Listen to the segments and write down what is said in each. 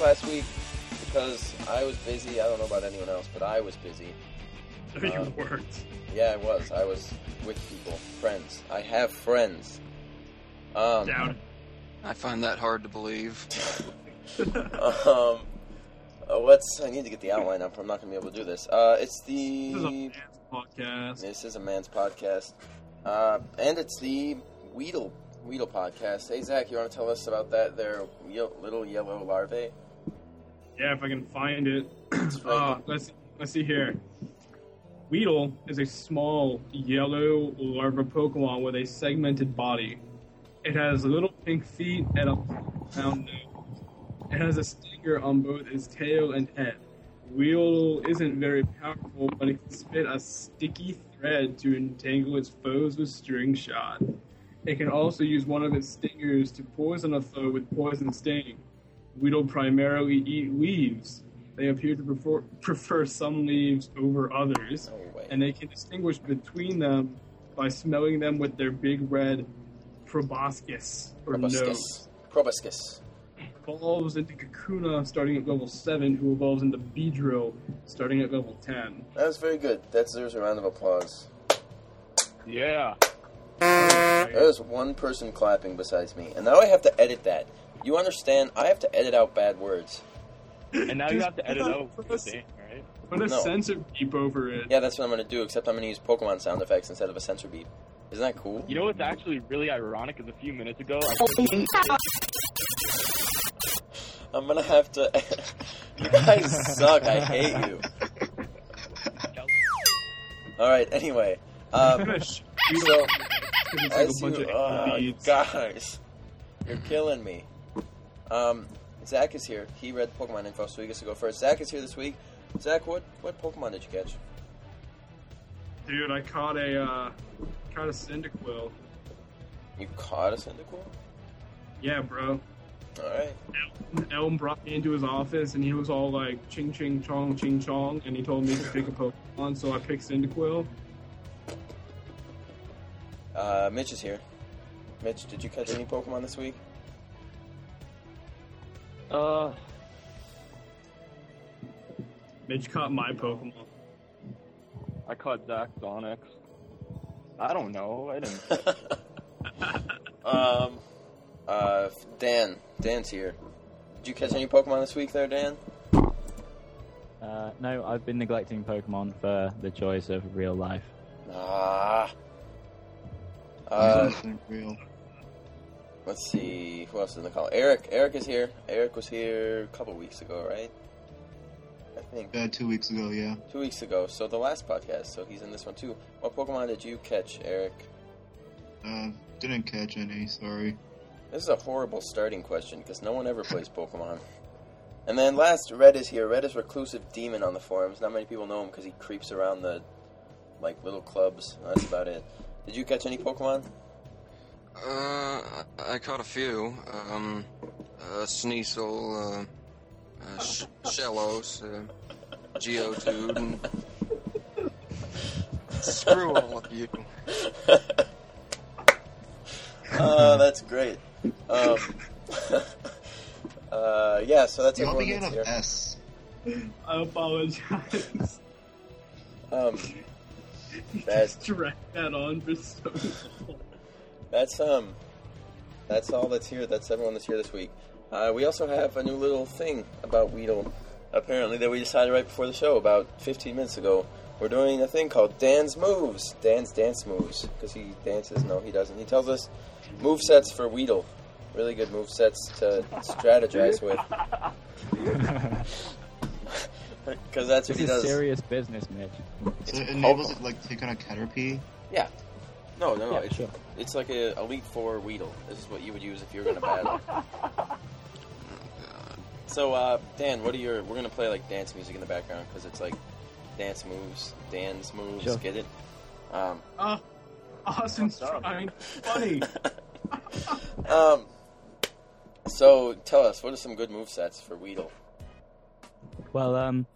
last week because I was busy. I don't know about anyone else, but I was busy. you Um, worked. Yeah, I was. I was with people, friends. I have friends. Um, Down. I find that hard to believe. um, uh, what's? I need to get the outline up. I'm not gonna be able to do this. Uh, it's This is a the. man's podcast. This is a man's podcast, uh, and it's the Weedle Weedle podcast. Hey Zach, you want to tell us about that? Their little yellow larvae. Yeah, if I can find it. Uh, let's let's see here. Weedle is a small yellow larva Pokemon with a segmented body. It has little pink feet and a round nose. It has a stinger on both its tail and head. Weedle isn't very powerful, but it can spit a sticky thread to entangle its foes with string shot. It can also use one of its stingers to poison a foe with poison sting. Weedle primarily eat leaves. They appear to prefer, prefer some leaves over others, No and they can distinguish between them by smelling them with their big red proboscis or nose. Proboscis. Proboscis. Evolves into Kakuna starting at level 7, who evolves into Beedrill starting at level 10. That was very good. That deserves a round of applause. Yeah. There's one person clapping besides me, and now I have to edit that. You understand? I have to edit out bad words. And now you have to edit out put the a- right? Put a No. censor beep over it. Yeah, that's what I'm gonna do. Except I'm gonna use Pokemon sound effects instead of a censor beep. Isn't that cool? You know what's actually really ironic is a few minutes ago, I I'm gonna have to. you guys suck. I hate you. All right. Anyway, I'm um, so it's as a bunch you, uh, guys, you're killing me. Um, Zach is here. He read the Pokemon info, so he gets to go first. Zach is here this week. Zach, what what Pokemon did you catch? Dude, I caught a uh, caught a Cyndaquil. You caught a Cyndaquil? Yeah, bro. All right. Elm brought me into his office and he was all like ching ching chong ching chong and he told me to pick a Pokemon, so I picked Cyndaquil. Uh, Mitch is here. Mitch, did you catch any Pokemon this week? Uh, Mitch caught my Pokemon. I caught Zach Sonics. I don't know. I didn't. um, uh, Dan. Dan's here. Did you catch any Pokemon this week there, Dan? Uh, no, I've been neglecting Pokemon for the joys of real life. Ah. Uh, real. Let's see. Who else is in the call? Eric. Eric is here. Eric was here a couple weeks ago, right? I think Yeah, two weeks ago, yeah. two weeks ago. So the last podcast. So he's in this one too. What Pokemon did you catch, Eric? Uh, didn't catch any, sorry. This is a horrible starting question because no one ever plays Pokemon. And then last, Red is here. Red is reclusive demon on the forums. Not many people know him because he creeps around the like little clubs. That's about it. Did you catch any Pokemon? Uh, I- I caught a few. Um, uh, Sneasel, uh, uh, Sh- Shellos, uh, Geodude, and... Screw all of you. Oh, that's great. Um, uh, yeah, so that's They all everyone began that's with here. S. I apologize. Um, You That's- just dragged that on for so long. That's um, that's all that's here. That's everyone that's here this week. Uh, we also have a new little thing about Weedle, apparently that we decided right before the show about 15 minutes ago. We're doing a thing called Dan's Moves. Dan's Dance Moves because he dances. No, he doesn't. He tells us move sets for Weedle. Really good move sets to strategize with. Because that's what This he is does. serious business, Mitch. So it enables it like take on a Caterpie. Yeah. No, no, no. Yeah, it's, sure. it's like a Elite Four Weedle. This is what you would use if you were going to battle. so, uh, Dan, what are your? We're going to play like dance music in the background because it's like dance moves, Dan's moves. Sure. Get it? Um, Ah, Austin's trying. Funny. um. So, tell us, what are some good move sets for Weedle? Well, um,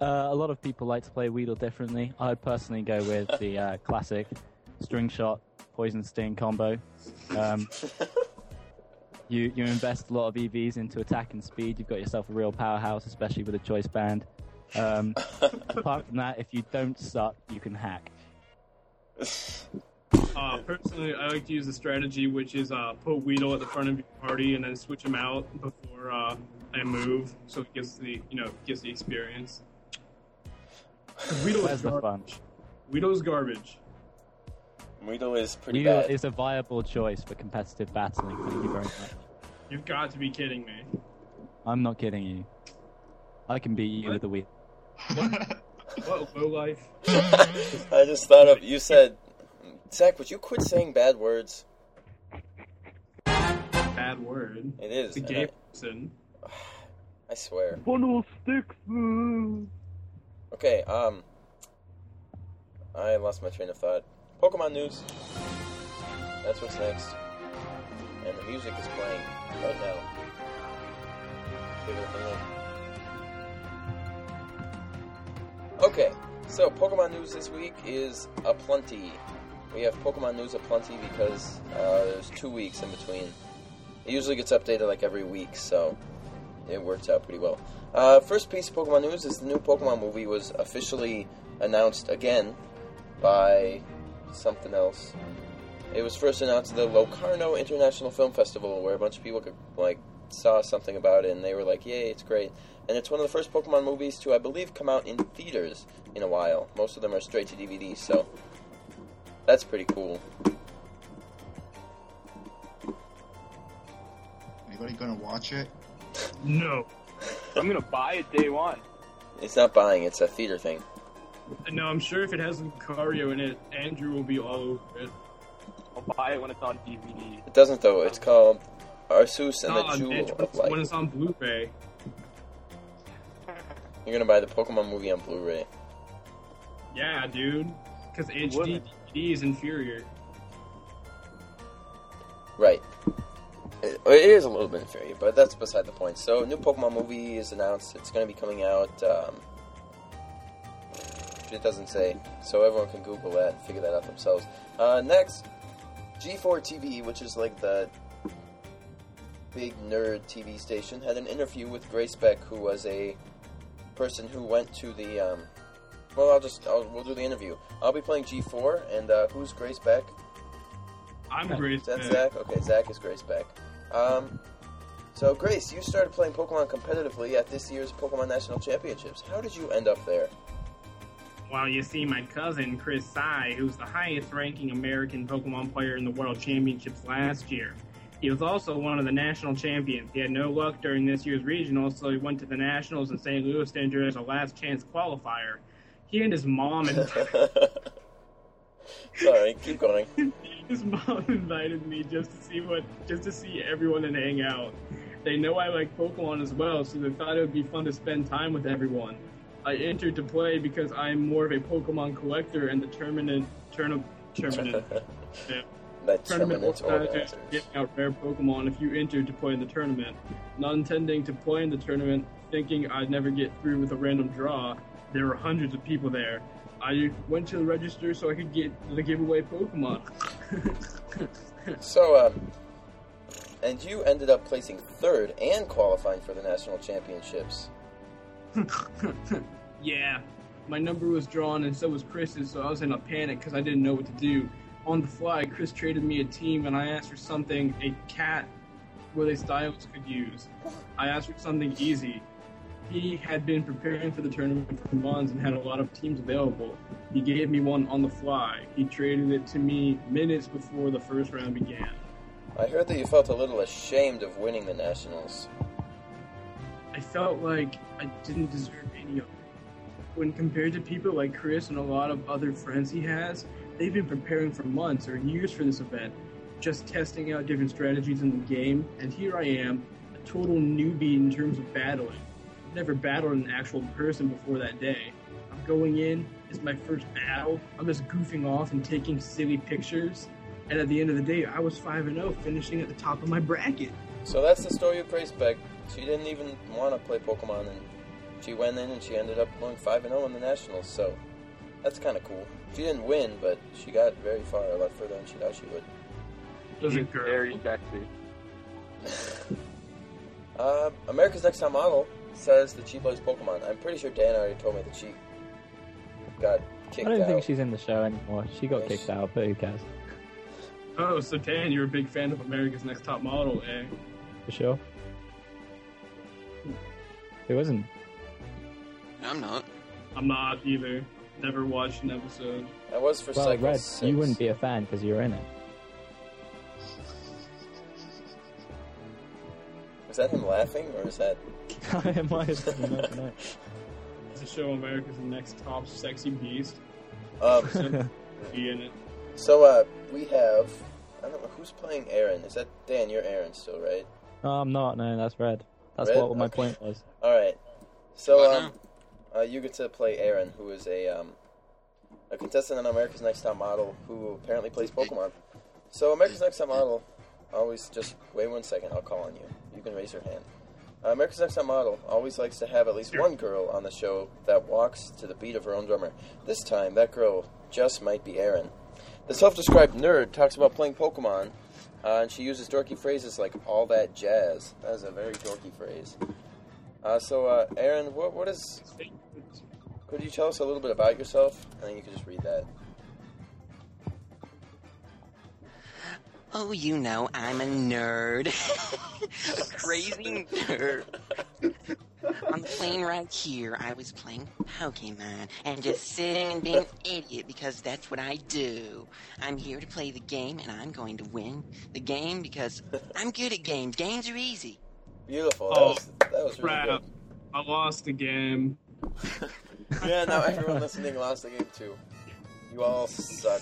uh, a lot of people like to play Weedle differently. I personally go with the uh, classic string shot, poison sting combo. Um, you you invest a lot of EVs into attack and speed. You've got yourself a real powerhouse, especially with a choice band. Um, apart from that, if you don't suck, you can hack. Uh, personally, I like to use the strategy which is uh, put Weedle at the front of your party and then switch him out before uh, I move, so it gets the you know gets the experience. 'Cause Weedle Where's is the fun? garbage. Weedle's garbage. Weedle is pretty Weedle bad. is a viable choice for competitive battling. Thank you very much. You've got to be kidding me. I'm not kidding you. I can beat you with a wheel. What low life? I just thought of you said, Zach. Would you quit saying bad words? Bad word. It is. It's a gay I, person. I swear. Bundle sticks. Okay. Um. I lost my train of thought. Pokemon news. That's what's next. And the music is playing right now. Okay, so Pokemon news this week is a plenty. We have Pokemon news a plenty because uh, there's two weeks in between. It usually gets updated like every week, so it works out pretty well. Uh, first piece of Pokemon news is the new Pokemon movie was officially announced again by something else. It was first announced at the Locarno International Film Festival, where a bunch of people could, like saw something about it, and they were like, "Yay, it's great!" And it's one of the first Pokemon movies to, I believe, come out in theaters in a while. Most of them are straight to DVD, so that's pretty cool. Anybody gonna watch it? No. I'm gonna buy it day one. It's not buying; it's a theater thing. No, I'm sure if it has Lucario in it, Andrew will be all over it. I'll buy it when it's on DVD. It doesn't though. It's called Arceus and Nah, the Jewel bitch, of when it's- when it's on Blu-ray. You're gonna buy the Pokemon movie on Blu-ray. Yeah, dude. Because HD? DVD is inferior. Right. It, it is a little bit inferior, but that's beside the point. So, new Pokemon movie is announced. It's going to be coming out. Um, it doesn't say, so everyone can Google that and figure that out themselves. Uh, next, G4 TV, which is like the big nerd TV station, had an interview with Grace Beck, who was a person who went to the. Um, well, I'll just I'll, we'll do the interview. I'll be playing G4, and uh, who's Grace Beck? I'm Grace. That's Beck. Zach. Okay, Zach is Grace Beck. Um, so Grace, you started playing Pokemon competitively at this year's Pokemon National Championships. How did you end up there? Well, you see, my cousin Chris Sai, who's the highest-ranking American Pokemon player in the World Championships last year. He was also one of the national champions. He had no luck during this year's regionals, so he went to the nationals in St. Louis to enter as a last-chance qualifier. He and his mom and Sorry, keep going. his mom invited me just to see what, just to see everyone and hang out. They know I like Pokemon as well, so they thought it would be fun to spend time with everyone. I entered to play because I'm more of a Pokemon collector, and the tournament, tournament, tournament, yeah, that tournament tournament organizer organizer. getting out rare Pokemon if you entered to play in the tournament. Not intending to play in the tournament, thinking I'd never get through with a random draw, there were hundreds of people there. I went to the register so I could get the giveaway Pokemon. So, um, and you ended up placing third and qualifying for the national championships. yeah, my number was drawn and so was Chris's, so I was in a panic because I didn't know what to do. On the fly, Chris traded me a team and I asked for something a cat with a stylus could use. I asked for something easy. He had been preparing for the tournament for months and had a lot of teams available. He gave me one on the fly. He traded it to me minutes before the first round began. I heard that you felt a little ashamed of winning the nationals. I felt like I didn't deserve any of it. When compared to people like Chris and a lot of other friends he has, they've been preparing for months or years for this event, just testing out different strategies in the game, and here I am, a total newbie in terms of battling. I've never battled an actual person before that day. I'm going in, it's my first battle, I'm just goofing off and taking silly pictures, and at the end of the day, I was 5 0, finishing at the top of my bracket. So that's the story of Grace Beck. She didn't even want to play Pokemon, and she went in and she ended up going 5 and 0 in the nationals. So That's kind of cool. She didn't win, but she got very far, a lot further than she thought she would. Does She's it girl? very sexy. Uh, America's Next Top Model says that she plays Pokemon. I'm pretty sure Dan already told me that she got kicked I don't out. think she's in the show anymore. She got Yes. kicked out, but who cares? Oh, so Dan, you're a big fan of America's Next Top Model, eh? For sure. Who isn't? I'm not. I'm not either. Never watched an episode. I was for Well, cycle Red, six. you wouldn't be a fan because you're in it. Is that him laughing, or is that? it might have been, you never. It's a show America's Next Top Sexy Beast. Um, So be in it. so uh, we have. I don't know who's playing Aaron. Is that Dan? You're Aaron still, right? no, I'm not. No, that's Red. That's Red? what my Okay. point was. All right. So um, uh, you get to play Aaron, who is a um, a contestant on America's Next Top Model, who apparently plays Pokemon. So America's Next Top Model, always just wait one second. I'll call on you. You can raise your hand. Uh, America's Next Top Model always likes to have at least one girl on the show that walks to the beat of her own drummer. This time, that girl just might be Aaron. The self-described nerd talks about playing Pokemon, uh, and she uses dorky phrases like "all that jazz." That is a very dorky phrase. Uh, so, uh, Aaron, what, what is? Could you tell us a little bit about yourself? I think you could just read that. Oh, you know, I'm a nerd. a crazy nerd. On the plane right here, I was playing Pokemon and just sitting and being an idiot because that's what I do. I'm here to play the game and I'm going to win the game because I'm good at games. Games are easy. Beautiful. Oh, that was, that was really Crap. I lost the game. Yeah, now everyone listening lost the game too. You all suck.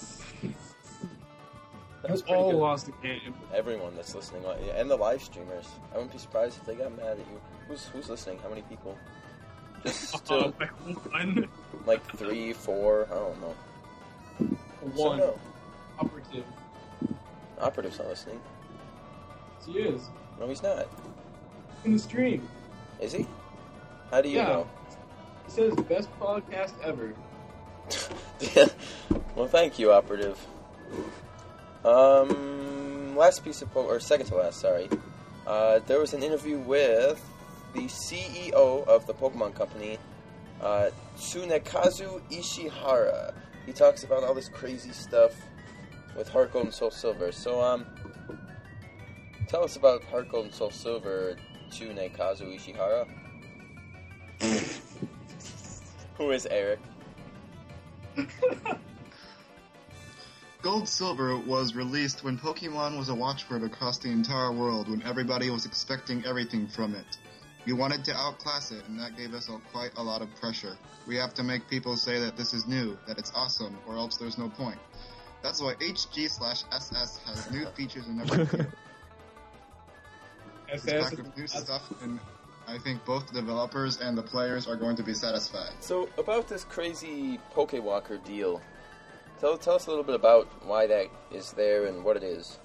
That was You pretty all good. lost the game. Everyone that's listening, and the live streamers. I wouldn't be surprised if they got mad at you. Who's who's listening? How many people? Just Uh, still, one. like three, four. I don't know. So One. no, Operative. operative's not listening. Yes, He is. No, he's not. In the stream. Is he? How do you Yeah. know? He says best podcast ever. well, thank you, operative. Um, last piece of po- or second to last, sorry. Uh, there was an interview with the CEO of the Pokemon Company, uh, Tsunekazu Ishihara. He talks about all this crazy stuff with Heart Gold and Soul Silver. So, um, tell us about Heart Gold and Soul Silver, Tsunekazu Ishihara. Who is Eric? Gold Silver was released when Pokemon was a watchword across the entire world when everybody was expecting everything from it. We wanted to outclass it, and that gave us all quite a lot of pressure. We have to make people say that this is new, that it's awesome, or else there's no point. That's why HG slash SS has new features in every tier. It's SS packed with new stuff, and I think both the developers and the players are going to be satisfied. So about this crazy Pokewalker deal, tell tell us a little bit about why that is there and what it is.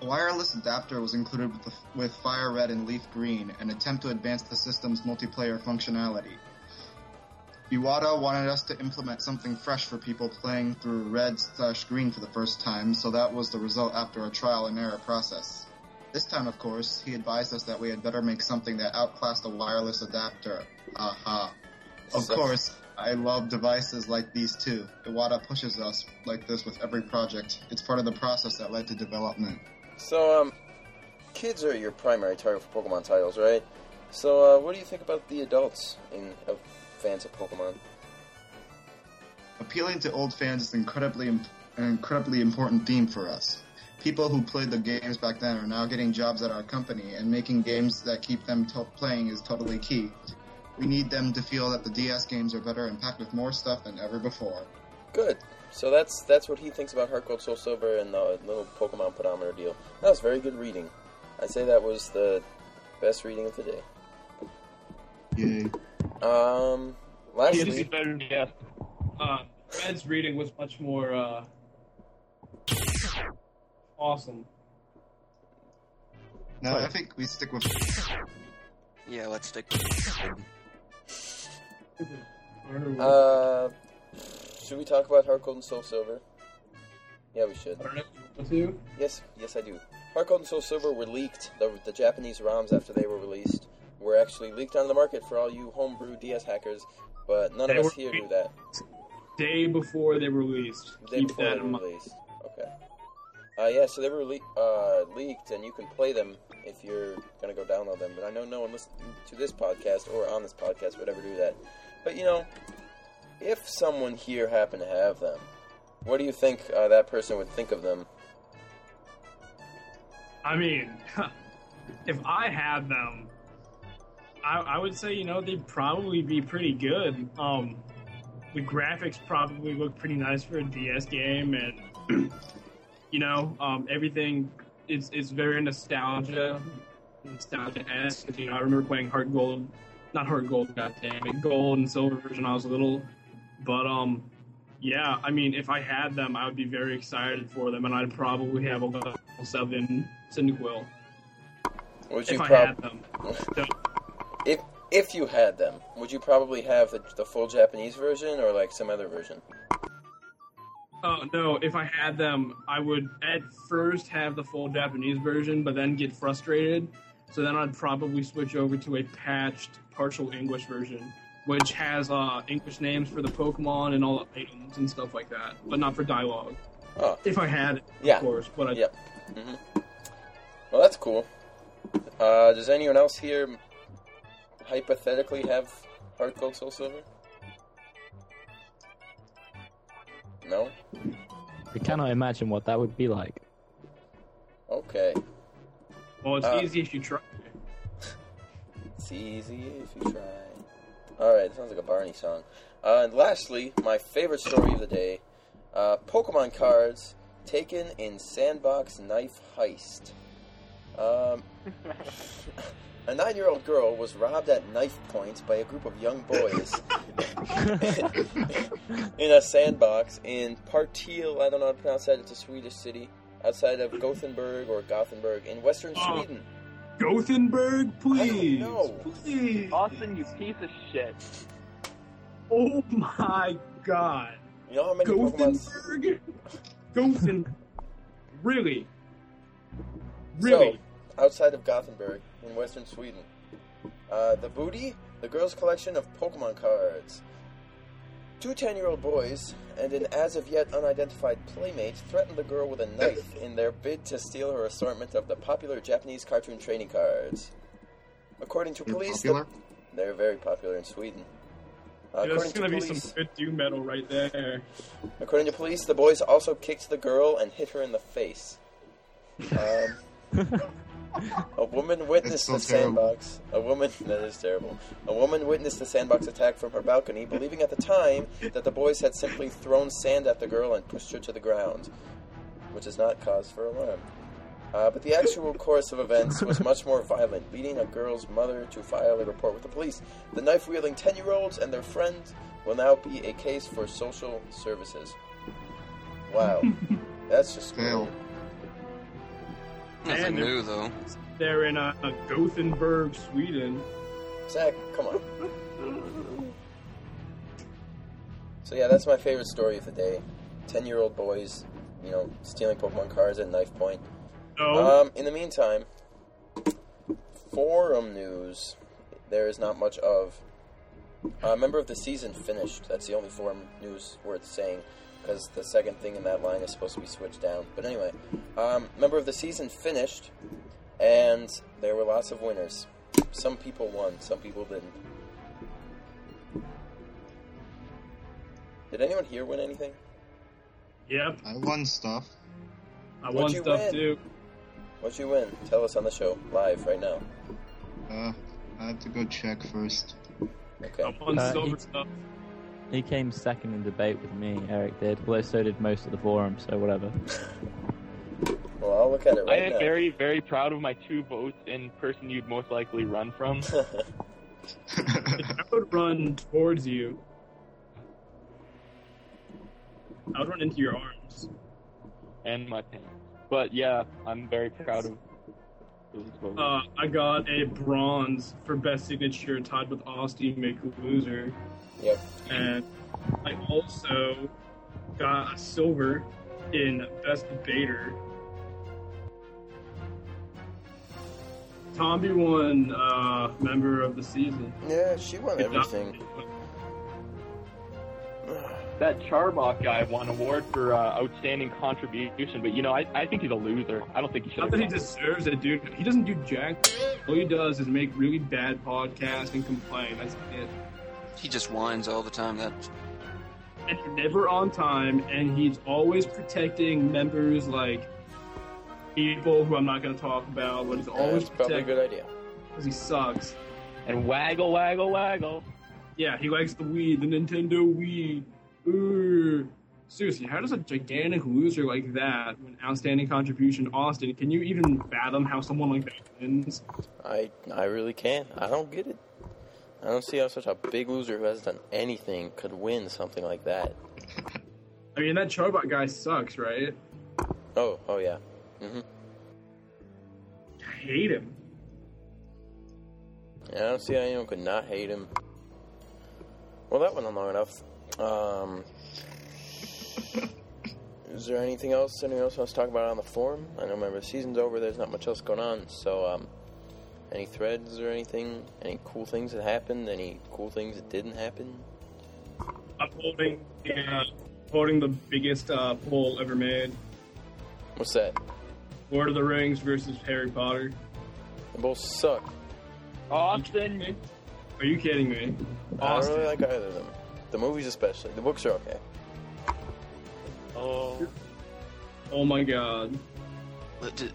A wireless adapter was included with, the, with Fire Red and Leaf Green, an attempt to advance the system's multiplayer functionality. Iwata wanted us to implement something fresh for people playing through Red slash Green for the first time, so that was the result after a trial and error process. This time, of course, he advised us that we had better make something that outclassed a wireless adapter. Aha. Of So- course, I love devices like these too. Iwata pushes us like this with every project. It's part of the process that led to development. So um, kids are your primary target for Pokemon titles, right? So uh, what do you think about the adults in of fans of Pokemon? Appealing to old fans is incredibly imp- an incredibly important theme for us. People who played the games back then are now getting jobs at our company, and making games that keep them to- playing is totally key. We need them to feel that the DS games are better and packed with more stuff than ever before. Good. So that's that's what he thinks about Heart Gold, Soul Silver, and the little Pokemon pedometer deal. That was very good reading. I'd say that was the best reading of the day. Yay. Um, He lastly, is better than yes. Uh, Red's reading was much more uh, awesome. No, I think we stick with. Yeah, let's stick with uh, should we talk about Heart Gold and Soul Silver? Yeah, we should. I don't know if you want to. Yes, yes, I do. Heart Gold and Soul Silver were leaked. The, the Japanese ROMs, after they were released, were actually leaked onto the market for all you homebrew DS hackers, but none They of us here knew that. Day before they were released. Day Keep before that they in were mind. released. Okay. Uh, yeah, so they were le- uh, leaked, and you can play them if you're gonna go download them. But I know no one listening to this podcast or on this podcast would ever do that. But you know, if someone here happened to have them, what do you think uh, that person would think of them? I mean, if I had them, I, I would say you know they'd probably be pretty good. Um, the graphics probably look pretty nice for a DS game, and you know um, everything. is it's very nostalgia, nostalgia esque. You know, I remember playing Heart Gold, not Heart Gold, goddamn it, Gold and Silver version. when I was little, but um, yeah, I mean, if I had them, I would be very excited for them, and I'd probably have a level seven Cyndaquil Would if you I had them. So, if if you had them, would you probably have the, the full Japanese version or like some other version? oh no, if I had them, I would at first have the full Japanese version, but then get frustrated. So then I'd probably switch over to a patched partial English version, which has uh, English names for the Pokemon and all the items and stuff like that, but not for dialogue. Oh. If I had it, Yeah. of course. But I, Yeah. hmm Well, that's cool. Uh, does anyone else here hypothetically have Heart Gold Soul Silver? No? I cannot imagine what that would be like. Okay. well, it's Uh, easy if you try. It's easy if you try. Alright, sounds like a Barney song. Uh, and lastly, my favorite story of the day uh, Pokemon cards taken in Sandbox Knife Heist. Um, a nine year old girl was robbed at knife point by a group of young boys in a sandbox in Partille, I don't know how to pronounce that, it's a Swedish city, outside of Gothenburg or Gothenburg in western Oh. Sweden. Gothenburg, please. know. Please. Austin, you piece of shit. Oh my god. You know how many Gothenburg? Gothen. really? Really? So, outside of Gothenburg, in western Sweden. Uh, the booty, the girls' collection of Pokemon cards. Two 10 year old boys and an as of yet unidentified playmate threatened the girl with a knife in their bid to steal her assortment of the popular Japanese cartoon trading cards. According to They're police, the- they're very popular in Sweden. Uh, There's according, to gonna be police, some good doom metal right there. according to police, the boys also kicked the girl and hit her in the face. Um, A woman witnessed so the terrible. sandbox. A woman that is terrible. A woman witnessed the sandbox attack from her balcony, believing at the time that the boys had simply thrown sand at the girl and pushed her to the ground, which is not cause for alarm. Uh, but the actual course of events was much more violent, leading a girl's mother to file a report with the police. The knife wielding 10 year olds and their friend will now be a case for social services. Wow. That's just Fail. Nothing And- new though. They're in uh, Gothenburg, Sweden. Zach, come on. So yeah, that's my favorite story of the day. Ten-year-old boys, you know, stealing Pokemon cards at knife point. No. Um, in the meantime, forum news. There is not much of. A member of the season finished. That's the only forum news worth saying, because the second thing in that line is supposed to be switched down. But anyway, um, member of the season finished, and there were lots of winners. Some people won, some people didn't. Did anyone here win anything? yep. I won stuff. I won you stuff win? too. What'd you win? Tell us on the show, live, right now. Uh, I have to go check first. Okay. I won Uh, silver he- stuff. He came second in debate with me, Eric did, although so did most of the forum, so whatever. Well, I'll look at it I am now. very, very proud of my two votes in person you'd most likely run from. I would run towards you. I would run into your arms. and my pants. But yeah, I'm very proud of those votes. Uh, I got a bronze for best signature tied with Austin Make a Loser. Yep. And I also got a silver in best debater. Tomby won uh, member of the season. Yeah, she won everything. That Charbot guy won award for uh, outstanding contribution, but you know, I, I think he's a loser. I don't think he should. Not that he deserves it, dude. He doesn't do jack. All he does is make really bad podcasts and complain. That's it. He just whines all the time. That And he's never on time, and he's always protecting members like people who I'm not going to talk about, but he's always That's probably a good idea. because he sucks. And waggle, waggle, waggle. Yeah, he likes the Wii, the Nintendo Wii. Ooh. Seriously, how does a gigantic loser like that, with an outstanding contribution, Austin, can you even fathom how someone like that wins? I I really can't. I don't get it. I don't see how such a big loser who hasn't done anything could win something like that. I mean, that Chobot guy sucks, right? Oh, oh yeah. hmm I hate him. Yeah, I don't see how anyone could not hate him. Well, that went on long enough. Um, is there anything else anyone else wants to talk about on the forum? I know, remember, the season's over. There's not much else going on. So, um, any threads or anything? Any cool things that happened? Any cool things that didn't happen? I'm holding, uh, holding the biggest uh, poll ever made. What's that? Lord of the Rings versus Harry Potter. They both suck. Austin, Are you kidding me? I don't Austin. really like either of them. The movies, especially. The books are okay. oh, Oh my god. but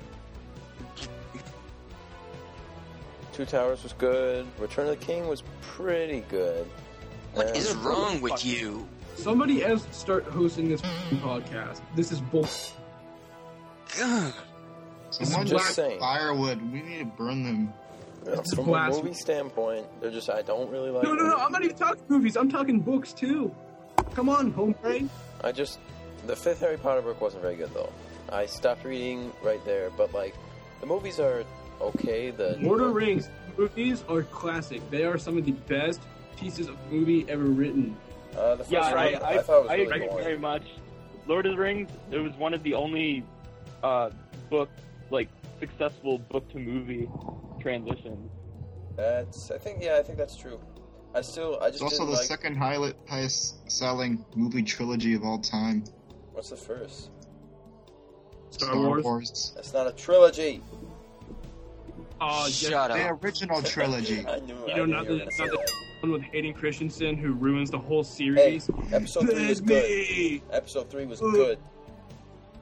Two Towers was good. Return of the King was pretty good. what And- is wrong with you? Somebody else start hosting this podcast. This is bull. Ugh. Someone just saying. firewood. We need to burn them. Yeah, It's from a blasphemy. movie standpoint, they're just I don't really like. No, no, no. them. I'm not even talking movies. I'm talking books too. Come on, home brain. I just the fifth Harry Potter book wasn't very good though. I stopped reading right there, but like the movies are okay. The Lord of the Rings movies are classic. They are some of the best pieces of movie ever written. Uh, the first yeah, one, I, I, I, thought it was I really agree boring. very much. Lord of the Rings, it was one of the only uh, book, like successful book to movie transitions. That's I think yeah, I think that's true. I still I It's just also the like. second highlight, highest selling movie trilogy of all time. What's the first? Star, Wars. That's not a trilogy. Oh, Shut The up. original trilogy. I knew. You know, knew not the, not the one with Hayden Christensen who ruins the whole Hey, series. episode three was good. me. Episode three was Uh, good.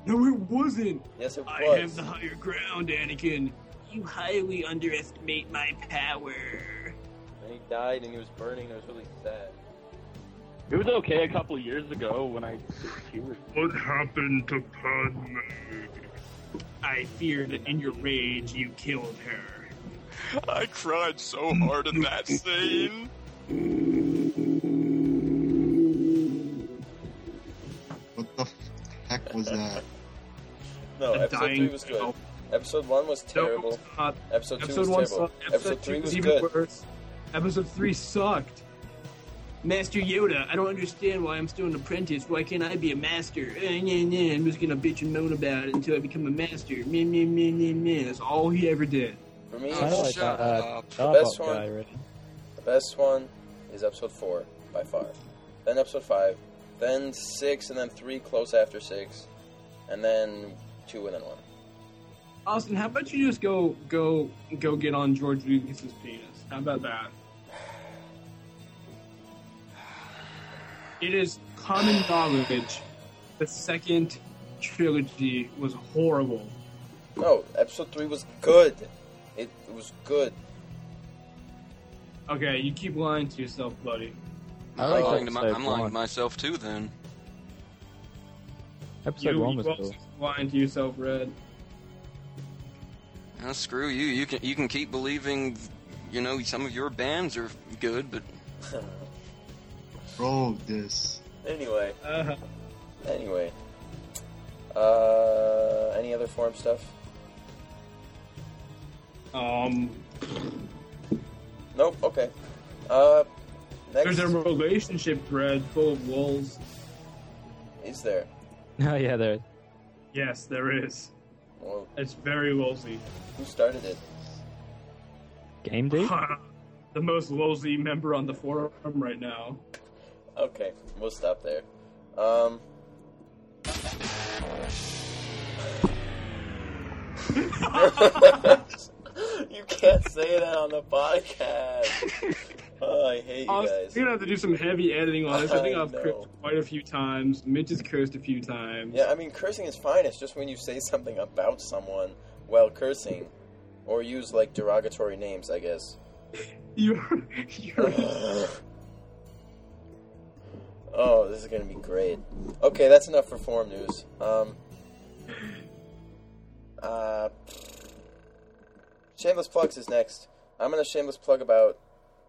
No, it wasn't. Yes, it was. I have the higher ground, Anakin. You highly underestimate my power. And he died, and he was burning. It was really sad. It was okay a couple of years ago when I was What happened to Padme? I fear that in your rage you killed her. I cried so hard in that scene. What the heck was that? No, The episode three was good. girl. Episode one was No, terrible. it's not. Episode two Episode was one terrible. sucked. Episode, Episode three two was was even good. worse. Episode three sucked. Master Yoda, I don't understand why I'm still an apprentice. Why can't I be a master? Eh, nah, nah, I'm just gonna bitch and moan about it until I become a master. Meh, meh, meh, meh, meh. That's all he ever did. For me, I like shut that uh, up. The best Charbot one- guy, really. the best one is episode four by far. Then episode five, then six, and then three close after six, and then two, and then one. Austin, how about you just go go go get on George Lucas's penis? How about that? It is common knowledge the second trilogy was horrible. No, episode three was good. It, it was good. Okay, you keep lying to yourself, buddy. I I'm like lying to my, I'm lying to myself too. Then Episode You, one you was also cool. lying to yourself, Red. Uh, screw you. You can you can keep believing. You know, some of your bands are good, but Bro, this. Anyway, Uh-huh. anyway. Uh, any other forum stuff? Um, Nope. Okay. Uh, next there's a relationship thread full of wolves. is Is there? Oh yeah, there is. Yes, there is. Well, It's very lolsy. who started it? Game D. the most lolsy member on the forum right now. Okay, we'll stop there. Um. you can't say that on the podcast. Oh, I hate you I'm guys. gonna have to do some heavy editing on this. I think I I've know. cursed quite a few times. Mitch has cursed a few times. Yeah, I mean, cursing is fine. It's just when you say something about someone while cursing, or use like derogatory names, I guess. You're, you're oh, this is gonna be great. Okay, that's enough for forum news. Um. Uh. Shameless plugs is next. I'm gonna shameless plug about.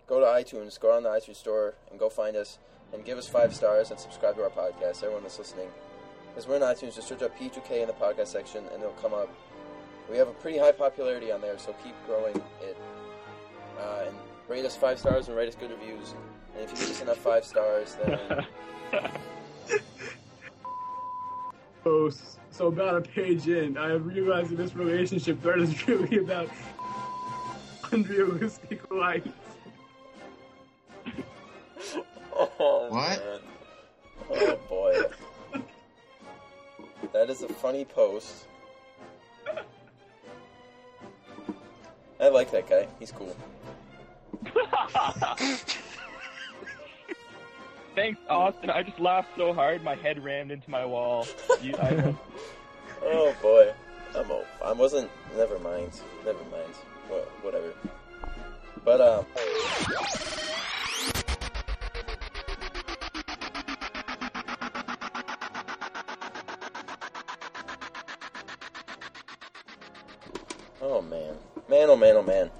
Go to iTunes, go on the iTunes store, and go find us, and give us five stars and subscribe to our podcast. Everyone that's listening, because we're in iTunes, just search up P2K in the podcast section, and it'll come up. We have a pretty high popularity on there, so keep growing it. Uh, and rate us five stars and rate us good reviews. And if you give us enough five stars, then so, so about a page in, I realized that this relationship thread is really about unrealistic life. oh What? man, oh boy, that is a funny post. I like that guy. He's cool. Thanks, Austin. I just laughed so hard my head rammed into my wall. You, I, Oh boy, I'm o- I wasn't. Never mind. Never mind. Wha whatever. But um. Oh man, man, oh man, oh man.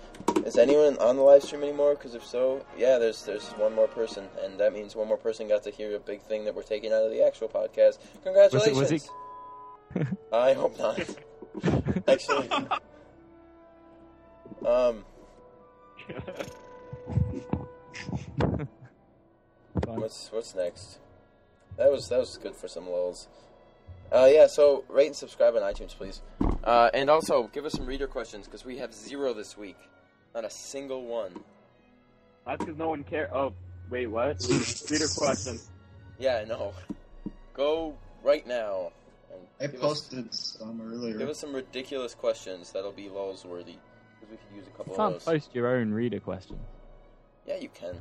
Is anyone on the live stream anymore? Because if so, yeah, there's there's one more person, and that means one more person got to hear a big thing that we're taking out of the actual podcast. Congratulations! was it- I hope not. Actually, um, what's what's next? That was that was good for some lulls. Uh, yeah, so rate and subscribe on iTunes, please. Uh, and also give us some reader questions because we have zero this week, not a single one. that's because no one cares. Oh, wait, what? Reader question. Yeah, I know. Go right now. And I give us- posted some earlier. Give us some ridiculous questions that'll be lulls worthy because we could use a You can't of those. post your own reader questions. Yeah, you can.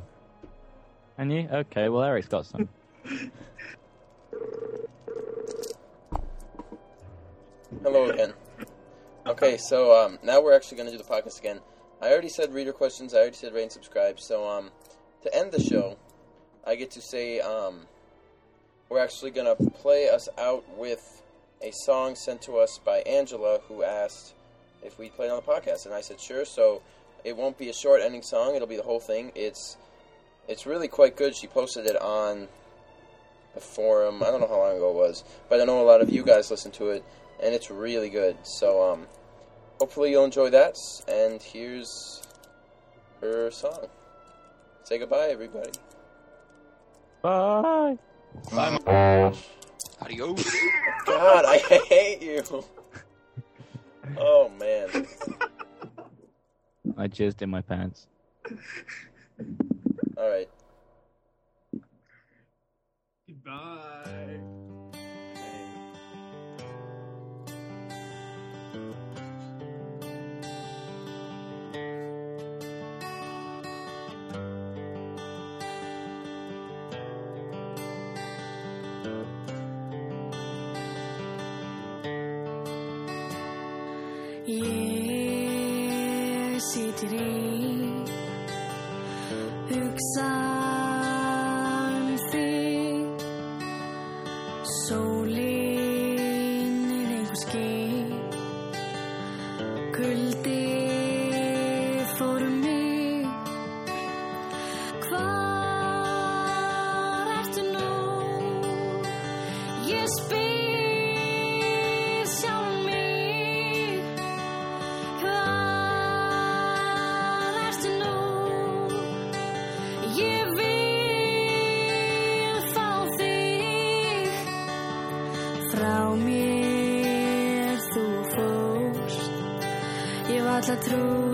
Can you? Okay, well Eric's got some. Hello again. Okay, so um, now we're actually going to do the podcast again. I already said reader questions. I already said rate and subscribe. So um, to end the show, I get to say um, we're actually going to play us out with a song sent to us by Angela, who asked if we played on the podcast, and I said sure. So it won't be a short ending song; it'll be the whole thing. It's it's really quite good. She posted it on the forum. I don't know how long ago it was, but I know a lot of you guys listened to it, and it's really good. So um, hopefully you'll enjoy that. And here's her song. Say goodbye, everybody. Bye. Bye. Adios. God, I hate you. Oh man. I jizzed in my pants. All right. Goodbye. ger sitt ring. Yxan á mér þú fórst. Ég var alltaf trú